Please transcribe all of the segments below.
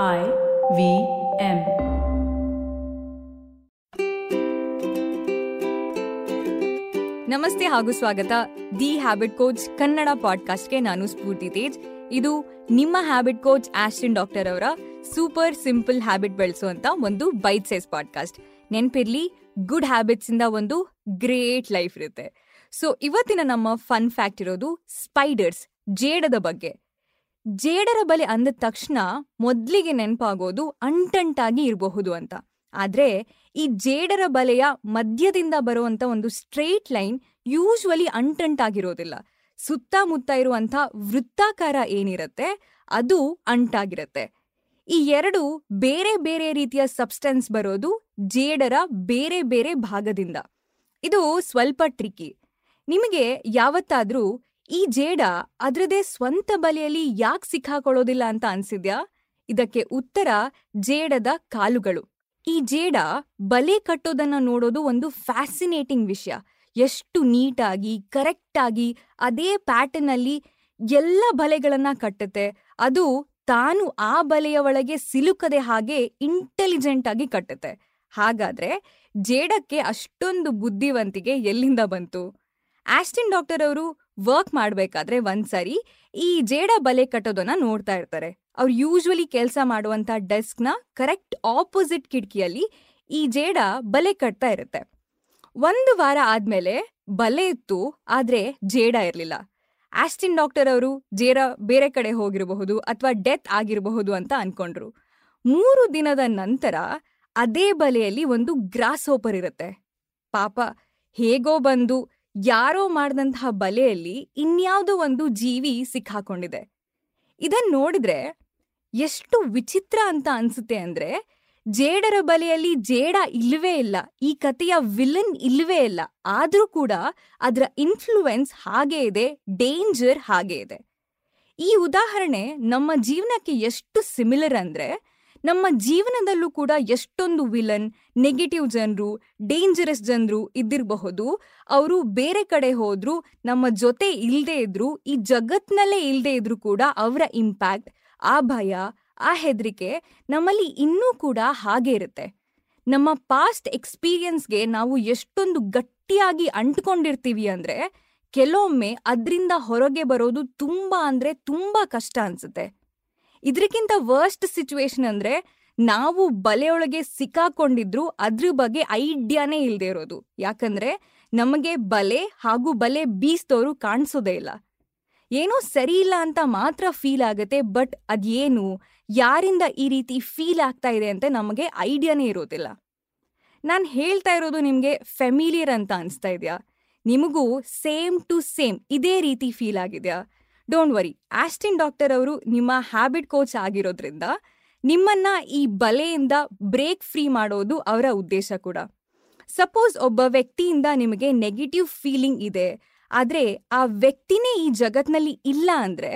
I V M. ನಮಸ್ತೆ ಹಾಗೂ ಸ್ವಾಗತ. ದಿ ಹ್ಯಾಬಿಟ್ ಕೋಚ್ ಕನ್ನಡ ಪಾಡ್ಕಾಸ್ಟ್ಗೆ ನಾನು ಸ್ಫೂರ್ತಿ ತೇಜ್. ಇದು ನಿಮ್ಮ ಹ್ಯಾಬಿಟ್ ಕೋಚ್ ಆಸ್ಟಿನ್ ಡಾಕ್ಟರ್ ಅವರ ಸೂಪರ್ ಸಿಂಪಲ್ ಹ್ಯಾಬಿಟ್ ಬೆಳೆಸುವಂತ ಒಂದು ಬೈಟ್ ಸೈಸ್ ಪಾಡ್ಕಾಸ್ಟ್. ನೆನ್ಪಿರ್ಲಿ, ಗುಡ್ ಹ್ಯಾಬಿಟ್ಸ್ ಇಂದ ಒಂದು ಗ್ರೇಟ್ ಲೈಫ್ ಇರುತ್ತೆ. ಸೊ, ಇವತ್ತಿನ ನಮ್ಮ ಫನ್ ಫ್ಯಾಕ್ಟ್ ಇರೋದು ಸ್ಪೈಡರ್ಸ್, ಜೇಡದ ಬಗ್ಗೆ. ಜೇಡರ ಬಲೆ ಅಂದ ತಕ್ಷಣ ಮೊದ್ಲಿಗೆ ನೆನಪಾಗೋದು ಅಂಟಂಟಾಗಿ ಇರಬಹುದು ಅಂತ. ಆದ್ರೆ ಈ ಜೇಡರ ಬಲೆಯ ಮಧ್ಯದಿಂದ ಬರುವಂತ ಒಂದು ಸ್ಟ್ರೇಟ್ ಲೈನ್ ಯೂಶ್ವಲಿ ಅಂಟಂಟಾಗಿರೋದಿಲ್ಲ. ಸುತ್ತಮುತ್ತ ಇರುವಂಥ ವೃತ್ತಾಕಾರ ಏನಿರತ್ತೆ ಅದು ಅಂಟಾಗಿರತ್ತೆ. ಈ ಎರಡು ಬೇರೆ ಬೇರೆ ರೀತಿಯ ಸಬ್ಸ್ಟೆನ್ಸ್ ಬರೋದು ಜೇಡರ ಬೇರೆ ಬೇರೆ ಭಾಗದಿಂದ. ಇದು ಸ್ವಲ್ಪ ಟ್ರಿಕಿ. ನಿಮಗೆ ಯಾವತ್ತಾದ್ರೂ ಈ ಜೇಡ ಅದರದೇ ಸ್ವಂತ ಬಲೆಯಲ್ಲಿ ಯಾಕೆ ಸಿಕ್ಕಾಕೊಳ್ಳೋದಿಲ್ಲ ಅಂತ ಅನ್ಸಿದ್ಯಾ? ಇದಕ್ಕೆ ಉತ್ತರ ಜೇಡದ ಕಾಲುಗಳು. ಈ ಜೇಡ ಬಲೆ ಕಟ್ಟೋದನ್ನ ನೋಡೋದು ಒಂದು ಫ್ಯಾಸಿನೇಟಿಂಗ್ ವಿಷಯ. ಎಷ್ಟು ನೀಟಾಗಿ, ಕರೆಕ್ಟಾಗಿ ಅದೇ ಪ್ಯಾಟರ್ನ್ ಅಲ್ಲಿ ಎಲ್ಲ ಬಲೆಗಳನ್ನ ಕಟ್ಟುತ್ತೆ. ಅದು ತಾನು ಆ ಬಲೆಯ ಒಳಗೆ ಸಿಲುಕದೆ ಹಾಗೆ ಇಂಟೆಲಿಜೆಂಟ್ ಆಗಿ ಕಟ್ಟುತ್ತೆ. ಹಾಗಾದ್ರೆ ಜೇಡಕ್ಕೆ ಅಷ್ಟೊಂದು ಬುದ್ಧಿವಂತಿಕೆ ಎಲ್ಲಿಂದ ಬಂತು? ಆಸ್ಟಿನ್ ಡಾಕ್ಟರ್ ಅವರು ವರ್ಕ್ ಮಾಡಬೇಕಾದ್ರೆ ಒಂದ್ಸರಿ ಈ ಜೇಡ ಬಲೆ ಕಟ್ಟೋದನ್ನ ನೋಡ್ತಾ ಇರ್ತಾರೆ. ಅವ್ರು ಯೂಶ್ವಲಿ ಕೆಲಸ ಮಾಡುವಂತ ಡೆಸ್ಕ್ನ ಕರೆಕ್ಟ್ ಆಪೋಸಿಟ್ ಕಿಟಕಿಯಲ್ಲಿ ಈ ಜೇಡ ಬಲೆ ಕಟ್ತಾ ಇರುತ್ತೆ. ಒಂದು ವಾರ ಆದ್ಮೇಲೆ ಬಲೆ ಇತ್ತು, ಆದ್ರೆ ಜೇಡ ಇರಲಿಲ್ಲ. ಆಸ್ಟಿನ್ ಡಾಕ್ಟರ್ ಅವರು ಜೇಡ ಬೇರೆ ಕಡೆ ಹೋಗಿರಬಹುದು ಅಥವಾ ಡೆತ್ ಆಗಿರಬಹುದು ಅಂತ ಅನ್ಕೊಂಡ್ರು. ಮೂರು ದಿನದ ನಂತರ ಅದೇ ಬಲೆಯಲ್ಲಿ ಒಂದು ಗ್ರಾಸ್ ಹೋಪರ್ ಇರುತ್ತೆ. ಪಾಪ, ಹೇಗೋ ಬಂದು ಯಾರೋ ಮಾಡಿದಂತಹ ಬಲೆಯಲ್ಲಿ ಇನ್ಯಾವುದೋ ಒಂದು ಜೀವಿ ಸಿಕ್ಕಾಕೊಂಡಿದೆ. ಇದನ್ ನೋಡಿದ್ರೆ ಎಷ್ಟು ವಿಚಿತ್ರ ಅಂತ ಅನ್ಸುತ್ತೆ ಅಂದ್ರೆ ಜೇಡರ ಬಲೆಯಲ್ಲಿ ಜೇಡ ಇಲ್ಲವೇ ಇಲ್ಲ, ಈ ಕಥೆಯ ವಿಲನ್ ಇಲ್ಲವೇ ಇಲ್ಲ, ಆದರೂ ಕೂಡ ಅದರ ಇನ್ಫ್ಲೂಯೆನ್ಸ್ ಹಾಗೆ ಇದೆ, ಡೇಂಜರ್ ಹಾಗೆ ಇದೆ. ಈ ಉದಾಹರಣೆ ನಮ್ಮ ಜೀವನಕ್ಕೆ ಎಷ್ಟು ಸಿಮಿಲರ್ ಅಂದ್ರೆ ನಮ್ಮ ಜೀವನದಲ್ಲೂ ಕೂಡ ಎಷ್ಟೊಂದು ವಿಲನ್, ನೆಗೆಟಿವ್ ಜನರು ಡೇಂಜರಸ್ ಜನರು ಇದ್ದಿರಬಹುದು. ಅವರು ಬೇರೆ ಕಡೆ ಹೋದ್ರು, ನಮ್ಮ ಜೊತೆ ಇಲ್ದೇ ಇದ್ರು, ಈ ಜಗತ್ನಲ್ಲೇ ಇಲ್ದೇ ಇದ್ರು ಕೂಡ ಅವರ ಇಂಪ್ಯಾಕ್ಟ್ ಆ ಭಯ, ಆ ಹೆದರಿಕೆ ನಮ್ಮಲ್ಲಿ ಇನ್ನೂ ಕೂಡ ಹಾಗೆ ಇರುತ್ತೆ. ನಮ್ಮ ಪಾಸ್ಟ್ ಎಕ್ಸ್ಪೀರಿಯನ್ಸ್ಗೆ ನಾವು ಎಷ್ಟೊಂದು ಗಟ್ಟಿಯಾಗಿ ಅಂಟ್ಕೊಂಡಿರ್ತೀವಿ ಅಂದ್ರೆ, ಕೆಲವೊಮ್ಮೆ ಅದರಿಂದ ಹೊರಗೆ ಬರೋದು ತುಂಬಾ ಅಂದ್ರೆ ತುಂಬಾ ಕಷ್ಟ ಅನ್ಸುತ್ತೆ. ಇದಕ್ಕಿಂತ ವರ್ಸ್ಟ್ ಸಿಚುವೇಶನ್ ಅಂದ್ರೆ ನಾವು ಬಲೆಯೊಳಗೆ ಸಿಕ್ಕಾಕೊಂಡಿದ್ರು ಅದ್ರ ಬಗ್ಗೆ ಐಡಿಯಾನೇ ಇಲ್ಲದೆ ಇರೋದು. ಯಾಕಂದ್ರೆ ನಮಗೆ ಬಲೆ ಹಾಗೂ ಬಲೆ ಬೀಸ್ತವರು ಕಾಣಿಸೋದೇ ಇಲ್ಲ. ಏನೋ ಸರಿ ಇಲ್ಲ ಅಂತ ಮಾತ್ರ ಫೀಲ್ ಆಗುತ್ತೆ ಬಟ್ ಅದೇನು, ಯಾರಿಂದ ಈ ರೀತಿ ಫೀಲ್ ಆಗ್ತಾ ಇದೆ ಅಂತ ನಮಗೆ ಐಡಿಯಾನೇ ಇರೋದಿಲ್ಲ. ನಾನು ಹೇಳ್ತಾ ಇರೋದು ನಿಮಗೆ ಫೆಮಿಲಿಯರ್ ಅಂತ ಅನಿಸ್ತಾ ಇದೆಯಾ? ನಿಮಗೂ ಸೇಮ್ ಟು ಸೇಮ್ ಇದೇ ರೀತಿ ಫೀಲ್ ಆಗಿದೆಯಾ? ಡೋಂಟ್ ವರಿ ಆಸ್ಟಿನ್ ಡಾಕ್ಟರ್ ಅವರು ನಿಮ್ಮ ಹ್ಯಾಬಿಟ್ ಕೋಚ್ ಆಗಿರೋದ್ರಿಂದ ನಿಮ್ಮನ್ನ ಈ ಬಲೆಯಿಂದ ಬ್ರೇಕ್ ಫ್ರೀ ಮಾಡೋದು ಅವರ ಉದ್ದೇಶ ಕೂಡ. ಸಪೋಸ್ ಒಬ್ಬ ವ್ಯಕ್ತಿಯಿಂದ ನಿಮಗೆ ನೆಗೆಟಿವ್ ಫೀಲಿಂಗ್ ಇದೆ, ಆದ್ರೆ ಆ ವ್ಯಕ್ತಿನೇ ಈ ಜಗತ್ನಲ್ಲಿ ಇಲ್ಲ ಅಂದ್ರೆ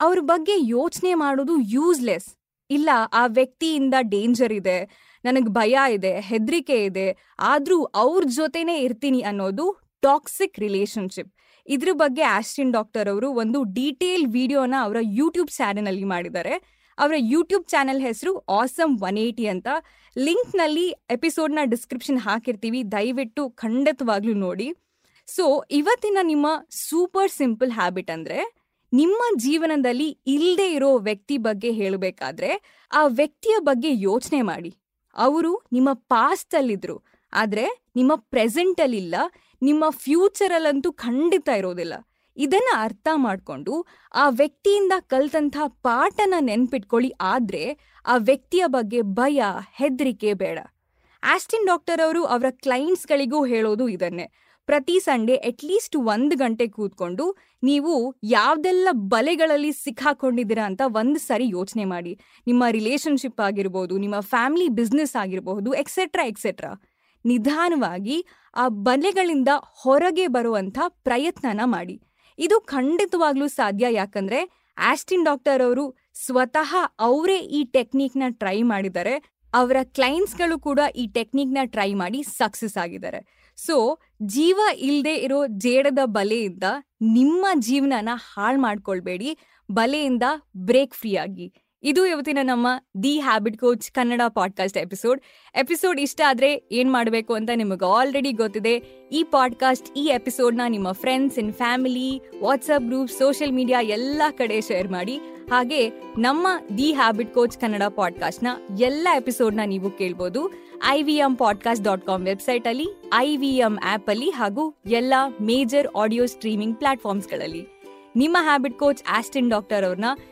ಅವ್ರ ಬಗ್ಗೆ ಯೋಚನೆ ಮಾಡೋದು ಯೂಸ್ಲೆಸ್ ಇಲ್ಲ, ಆ ವ್ಯಕ್ತಿಯಿಂದ ಡೇಂಜರ್ ಇದೆ, ನನಗೆ ಭಯ ಇದೆ, ಹೆದರಿಕೆ ಇದೆ, ಆದ್ರೂ ಅವ್ರ ಜೊತೆನೇ ಇರ್ತೀನಿ ಅನ್ನೋದು ಟಾಕ್ಸಿಕ್ ರಿಲೇಶನ್ಶಿಪ್ ಇದ್ರ ಬಗ್ಗೆ ಆಸ್ಟಿನ್ ಡಾಕ್ಟರ್ ಅವರು ಒಂದು ಡೀಟೇಲ್ ವಿಡಿಯೋನ ಅವರ ಯೂಟ್ಯೂಬ್ ಚಾನೆಲ್ ಮಾಡಿದ್ದಾರೆ. ಅವರ ಯೂಟ್ಯೂಬ್ ಚಾನೆಲ್ ಹೆಸರು ಆಸಮ್ ಒನ್ ಏಯ್ಟಿ ಅಂತ. ಲಿಂಕ್ನಲ್ಲಿ ಎಪಿಸೋಡ್ನ ಡಿಸ್ಕ್ರಿಪ್ಷನ್ ಹಾಕಿರ್ತೀವಿ. ದಯವಿಟ್ಟು ಖಂಡಿತವಾಗ್ಲೂ ನೋಡಿ. ಸೊ ಇವತ್ತಿನ ನಿಮ್ಮ ಸೂಪರ್ ಸಿಂಪಲ್ ಹ್ಯಾಬಿಟ್ ಅಂದ್ರೆ ನಿಮ್ಮ ಜೀವನದಲ್ಲಿ ಇಲ್ಲದೆ ಇರೋ ವ್ಯಕ್ತಿ ಬಗ್ಗೆ ಹೇಳಬೇಕಾದ್ರೆ ಆ ವ್ಯಕ್ತಿಯ ಬಗ್ಗೆ ಯೋಚನೆ ಮಾಡಿ. ಅವರು ನಿಮ್ಮ ಪಾಸ್ಟ್ ಅಲ್ಲಿದ್ರು, ಆದ್ರೆ ನಿಮ್ಮ ಪ್ರೆಸೆಂಟಲ್ಲಿಲ್ಲ ನಿಮ್ಮ ಫ್ಯೂಚರಲ್ಲಂತೂ ಖಂಡಿತ ಇರೋದಿಲ್ಲ. ಇದನ್ನ ಅರ್ಥ ಮಾಡ್ಕೊಂಡು ಆ ವ್ಯಕ್ತಿಯಿಂದ ಕಲ್ತಂಥ ಪಾಠನ ನೆನ್ಪಿಟ್ಕೊಳ್ಳಿ ಆದ್ರೆ ಆ ವ್ಯಕ್ತಿಯ ಬಗ್ಗೆ ಭಯ, ಹೆದರಿಕೆ ಬೇಡ. ಆಸ್ಟಿನ್ ಡಾಕ್ಟರ್ ಅವರು ಅವರ ಕ್ಲೈಂಟ್ಸ್ಗಳಿಗೂ ಹೇಳೋದು ಇದನ್ನೇ. ಪ್ರತಿ ಸಂಡೇ ಅಟ್ಲೀಸ್ಟ್ ಒಂದು ಗಂಟೆ ಕೂತ್ಕೊಂಡು ನೀವು ಯಾವ್ದೆಲ್ಲ ಬಲೆಗಳಲ್ಲಿ ಸಿಕ್ಕಾಕೊಂಡಿದ್ದೀರಾ ಅಂತ ಒಂದು ಸರಿ ಯೋಚನೆ ಮಾಡಿ. ನಿಮ್ಮ ರಿಲೇಷನ್ಶಿಪ್ ಆಗಿರ್ಬೋದು, ನಿಮ್ಮ ಫ್ಯಾಮಿಲಿ ಬಿಸ್ನೆಸ್ ಆಗಿರಬಹುದು ಎಕ್ಸೆಟ್ರಾ ಎಕ್ಸೆಟ್ರಾ ನಿಧಾನವಾಗಿ ಆ ಬಲೆಗಳಿಂದ ಹೊರಗೆ ಬರುವಂಥ ಪ್ರಯತ್ನನ ಮಾಡಿ. ಇದು ಖಂಡಿತವಾಗ್ಲೂ ಸಾಧ್ಯ, ಯಾಕಂದ್ರೆ ಆಸ್ಟಿನ್ ಡಾಕ್ಟರ್ ಅವರು ಸ್ವತಃ ಅವರೇ ಈ ಟೆಕ್ನಿಕ್ನ ಟ್ರೈ ಮಾಡಿದ್ದಾರೆ. ಅವರ ಕ್ಲೈಂಟ್ಸ್ಗಳು ಕೂಡ ಈ ಟೆಕ್ನಿಕ್ನ ಟ್ರೈ ಮಾಡಿ ಸಕ್ಸಸ್ ಆಗಿದ್ದಾರೆ. ಸೊ, ಜೀವ ಇಲ್ಲದೆ ಇರೋ ಜೇಡದ ಬಲೆಯಿಂದ ನಿಮ್ಮ ಜೀವನನ ಹಾಳು ಮಾಡ್ಕೊಳ್ಬೇಡಿ. ಬಲೆಯಿಂದ ಬ್ರೇಕ್ ಫ್ರೀ ಆಗಿ. ಇದು ಇವತ್ತಿನ ನಮ್ಮ the habit coach Kannada podcast episode episode ಇಷ್ಟ ಆದ್ರೆ ಏನ್ ಮಾಡಬೇಕು ಅಂತ ನಿಮಗೆ ಆಲ್ರೆಡಿ ಗೊತ್ತಿದೆ. ಈ ಪಾಡ್ಕಾಸ್ಟ್ ಈ ಎಪಿಸೋಡ್ನ ನಿಮ್ಮ friends and family WhatsApp group social media ಎಲ್ಲ ಕಡೆ ಶೇರ್ ಮಾಡಿ. ಹಾಗೆ ನಮ್ಮ ದಿ ಹ್ಯಾಬಿಟ್ ಕೋಚ್ ಕನ್ನಡ ಪಾಡ್ಕಾಸ್ಟ್ನ ಎಲ್ಲ ಎಪಿಸೋಡ್ನ ನೀವು ಕೇಳ್ಬೋದು. I V M podcast dot com website ಅಲ್ಲಿ ಐ ವಿ ಎಂ ಆಪ್ ಅಲ್ಲಿ ಹಾಗೂ ಎಲ್ಲ ಮೇಜರ್ ಆಡಿಯೋ ಸ್ಟ್ರೀಮಿಂಗ್ ಪ್ಲಾಟ್ಫಾರ್ಮ್ಸ್ಗಳಲ್ಲಿ ನಿಮ್ಮ ಹ್ಯಾಬಿಟ್ ಕೋಚ್ ಆಸ್ಟಿನ್ ಡಾಕ್ಟರ್ ಅವ್ರನ್ನ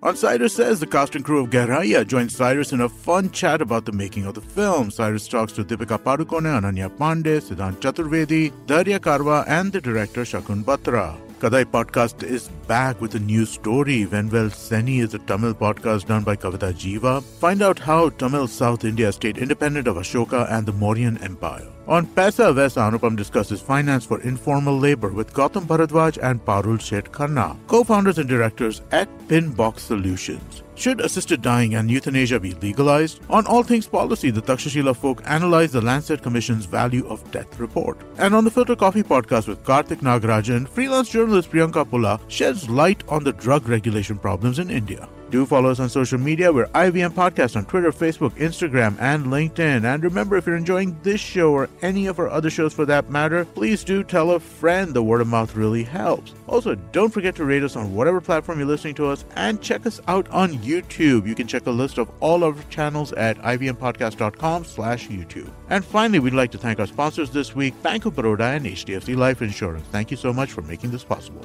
On Cyrus Says, the cast and crew of Geraya joined Cyrus in a fun chat about the making of the film. Cyrus talks to Deepika Padukone, Ananya Pandey, Siddhant Chaturvedi, Darya Karwa, and the director Shakun Batra. Kadai podcast is back with a new story. Venwell Seni is a Tamil podcast done by Kavita Jiva. Find out how Tamil South India stayed independent of Ashoka and the Mauryan Empire. On Pesa West, Anupam discusses finance for informal labor with Gautam Bharadwaj and Parul Shet Khanna, co-founders and directors at Pinbox Solutions. Should assisted dying and euthanasia be legalized? On All Things Policy, the Takshashila folk analyze the Lancet Commission's Value of Death report. And on the Filter Coffee podcast with Karthik Nagarajan, freelance journalist Priyanka Pula sheds light on the drug regulation problems in India. Do follow us on social media. We're IVM Podcast on Twitter, Facebook, Instagram, and LinkedIn. And remember, if you're enjoying this show or any of our other shows for that matter, please do tell a friend. The word of mouth really helps. Also, don't forget to rate us on whatever platform you're listening to us and check us out on YouTube. You can check a list of all our channels at ivmpodcast.com slash YouTube. And finally, we'd like to thank our sponsors this week, Bank of Baroda and HDFC Life Insurance. Thank you so much for making this possible.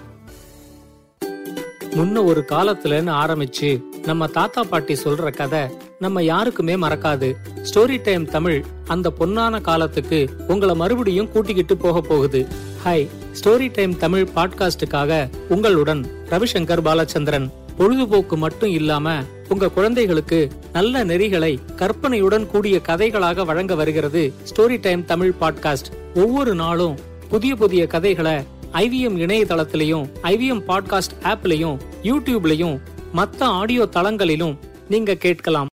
முன்ன ஒரு காலத்துலன்னு ஆரம்பிச்சு நம்ம தாத்தா பாட்டி சொல்ற கதை நம்ம யாருக்குமே மறக்காது. ஸ்டோரி டைம் தமிழ் அந்த பொன்னான காலத்துக்கு உங்களை மறுபடியும் கூட்டிக்கிட்டு போக போகுது. ஹாய் ஸ்டோரி டைம் தமிழ் பாட்காஸ்டுக்காக உங்களுடன் ரவிசங்கர் பாலச்சந்திரன். பொழுதுபோக்கு மட்டும் இல்லாம உங்க குழந்தைகளுக்கு நல்ல நெறிகளை கற்பனையுடன் கூடிய கதைகளாக வழங்க வருகிறது ஸ்டோரி டைம் தமிழ் பாட்காஸ்ட் ஒவ்வொரு நாளும் புதிய புதிய கதைகளை ஐவிஎம் இணையதளத்திலையும் ஐவிஎம் பாட்காஸ்ட் ஆப்லயும் யூடியூப்லயும் மத்த ஆடியோ தளங்களிலும் நீங்க கேட்கலாம்.